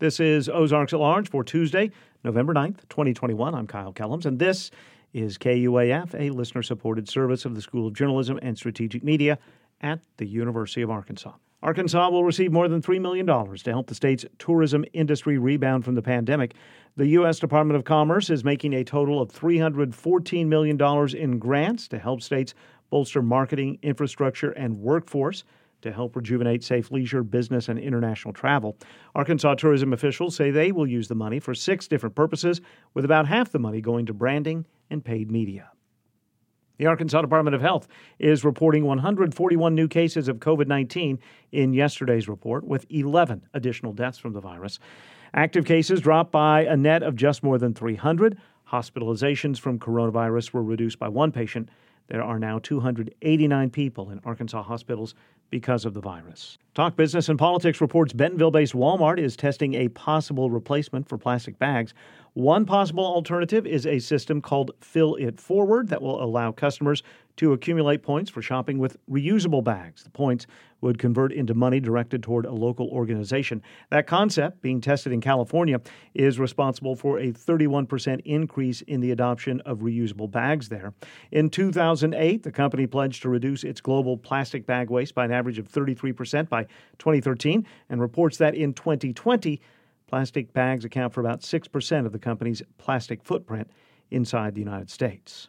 This is Ozarks at Large for Tuesday, November 9th, 2021. I'm Kyle Kellams, and this is KUAF, a listener supported service of the School of Journalism and Strategic Media at the University of Arkansas. Arkansas will receive more than $3 million to help the state's tourism industry rebound from the pandemic. The U.S. Department of Commerce is making a total of $314 million in grants to help states bolster marketing, infrastructure, and workforce to help rejuvenate safe leisure, business, and international travel. Arkansas tourism officials say they will use the money for six different purposes, with about half the money going to branding and paid media. The Arkansas Department of Health is reporting 141 new cases of COVID 19 in yesterday's report, with 11 additional deaths from the virus. Active cases dropped by a net of just more than 300. Hospitalizations from coronavirus were reduced by one patient. There are now 289 people in Arkansas hospitals because of the virus. Talk Business and Politics reports Bentonville based Walmart is testing a possible replacement for plastic bags. One possible alternative is a system called Fill It Forward that will allow customers to accumulate points for shopping with reusable bags. The points would convert into money directed toward a local organization. That concept, being tested in California, is responsible for a 31% increase in the adoption of reusable bags there. In 2008, the company pledged to reduce its global plastic bag waste by an average of 33% by 2013 and reports that in 2020, plastic bags account for about 6% of the company's plastic footprint inside the United States.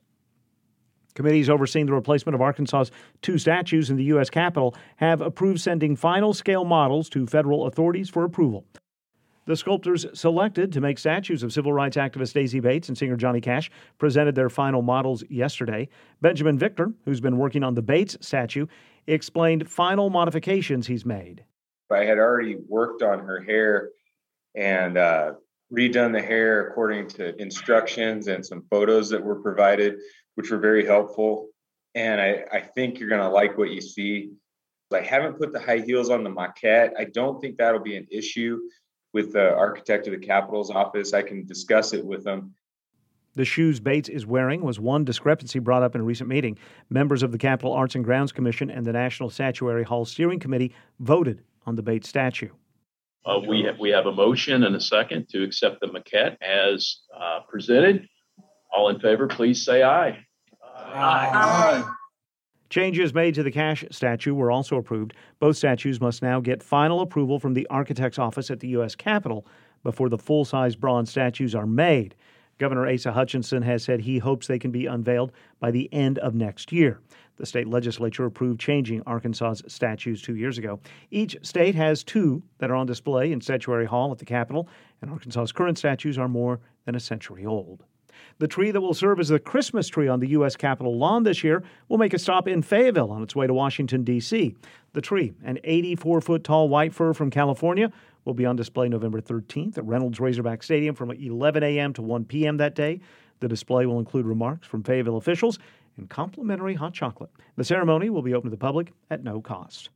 Committees overseeing the replacement of Arkansas's two statues in the U.S. Capitol have approved sending final scale models to federal authorities for approval. The sculptors selected to make statues of civil rights activist Daisy Bates and singer Johnny Cash presented their final models yesterday. Benjamin Victor, who's been working on the Bates statue, explained final modifications he's made. I had already worked on her hair and uh, redone the hair according to instructions and some photos that were provided, which were very helpful. And I, I think you're going to like what you see. I haven't put the high heels on the maquette. I don't think that'll be an issue with the architect of the Capitol's office. I can discuss it with them. The shoes Bates is wearing was one discrepancy brought up in a recent meeting. Members of the Capitol Arts and Grounds Commission and the National Statuary Hall Steering Committee voted on the Bates statue. Uh, we have we have a motion and a second to accept the maquette as uh, presented. All in favor, please say aye. Aye. aye. Changes made to the Cash statue were also approved. Both statues must now get final approval from the architect's office at the U.S. Capitol before the full size bronze statues are made. Governor Asa Hutchinson has said he hopes they can be unveiled by the end of next year. The state legislature approved changing Arkansas's statues two years ago. Each state has two that are on display in Statuary Hall at the Capitol, and Arkansas's current statues are more than a century old. The tree that will serve as the Christmas tree on the U.S. Capitol lawn this year will make a stop in Fayetteville on its way to Washington, D.C. The tree, an 84 foot tall white fir from California, will be on display November 13th at Reynolds Razorback Stadium from 11 a.m. to 1 p.m. that day. The display will include remarks from Fayetteville officials and complimentary hot chocolate. The ceremony will be open to the public at no cost.